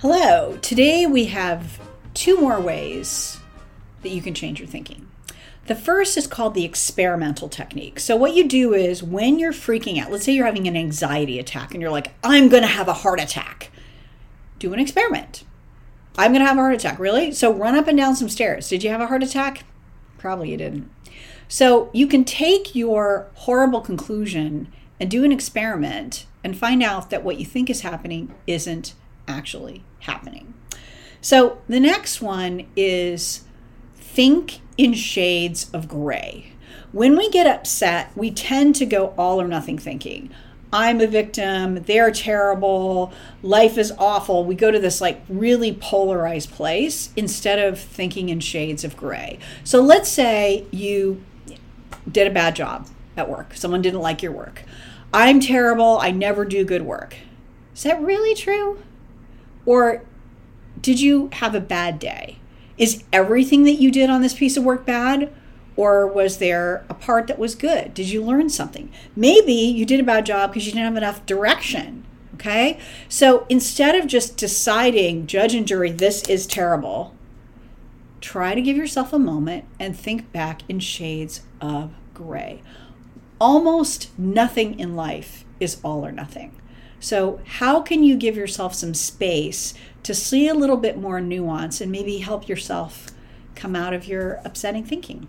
Hello. Today we have two more ways that you can change your thinking. The first is called the experimental technique. So, what you do is when you're freaking out, let's say you're having an anxiety attack and you're like, I'm going to have a heart attack, do an experiment. I'm going to have a heart attack. Really? So, run up and down some stairs. Did you have a heart attack? Probably you didn't. So, you can take your horrible conclusion and do an experiment and find out that what you think is happening isn't actually happening. So the next one is think in shades of gray. When we get upset, we tend to go all or nothing thinking. I'm a victim, they're terrible, life is awful. We go to this like really polarized place instead of thinking in shades of gray. So let's say you did a bad job at work, someone didn't like your work. I'm terrible, I never do good work. Is that really true? Or did you have a bad day? Is everything that you did on this piece of work bad? Or was there a part that was good? Did you learn something? Maybe you did a bad job because you didn't have enough direction. Okay? So instead of just deciding, judge and jury, this is terrible, try to give yourself a moment and think back in shades of gray. Almost nothing in life is all or nothing. So, how can you give yourself some space to see a little bit more nuance and maybe help yourself come out of your upsetting thinking?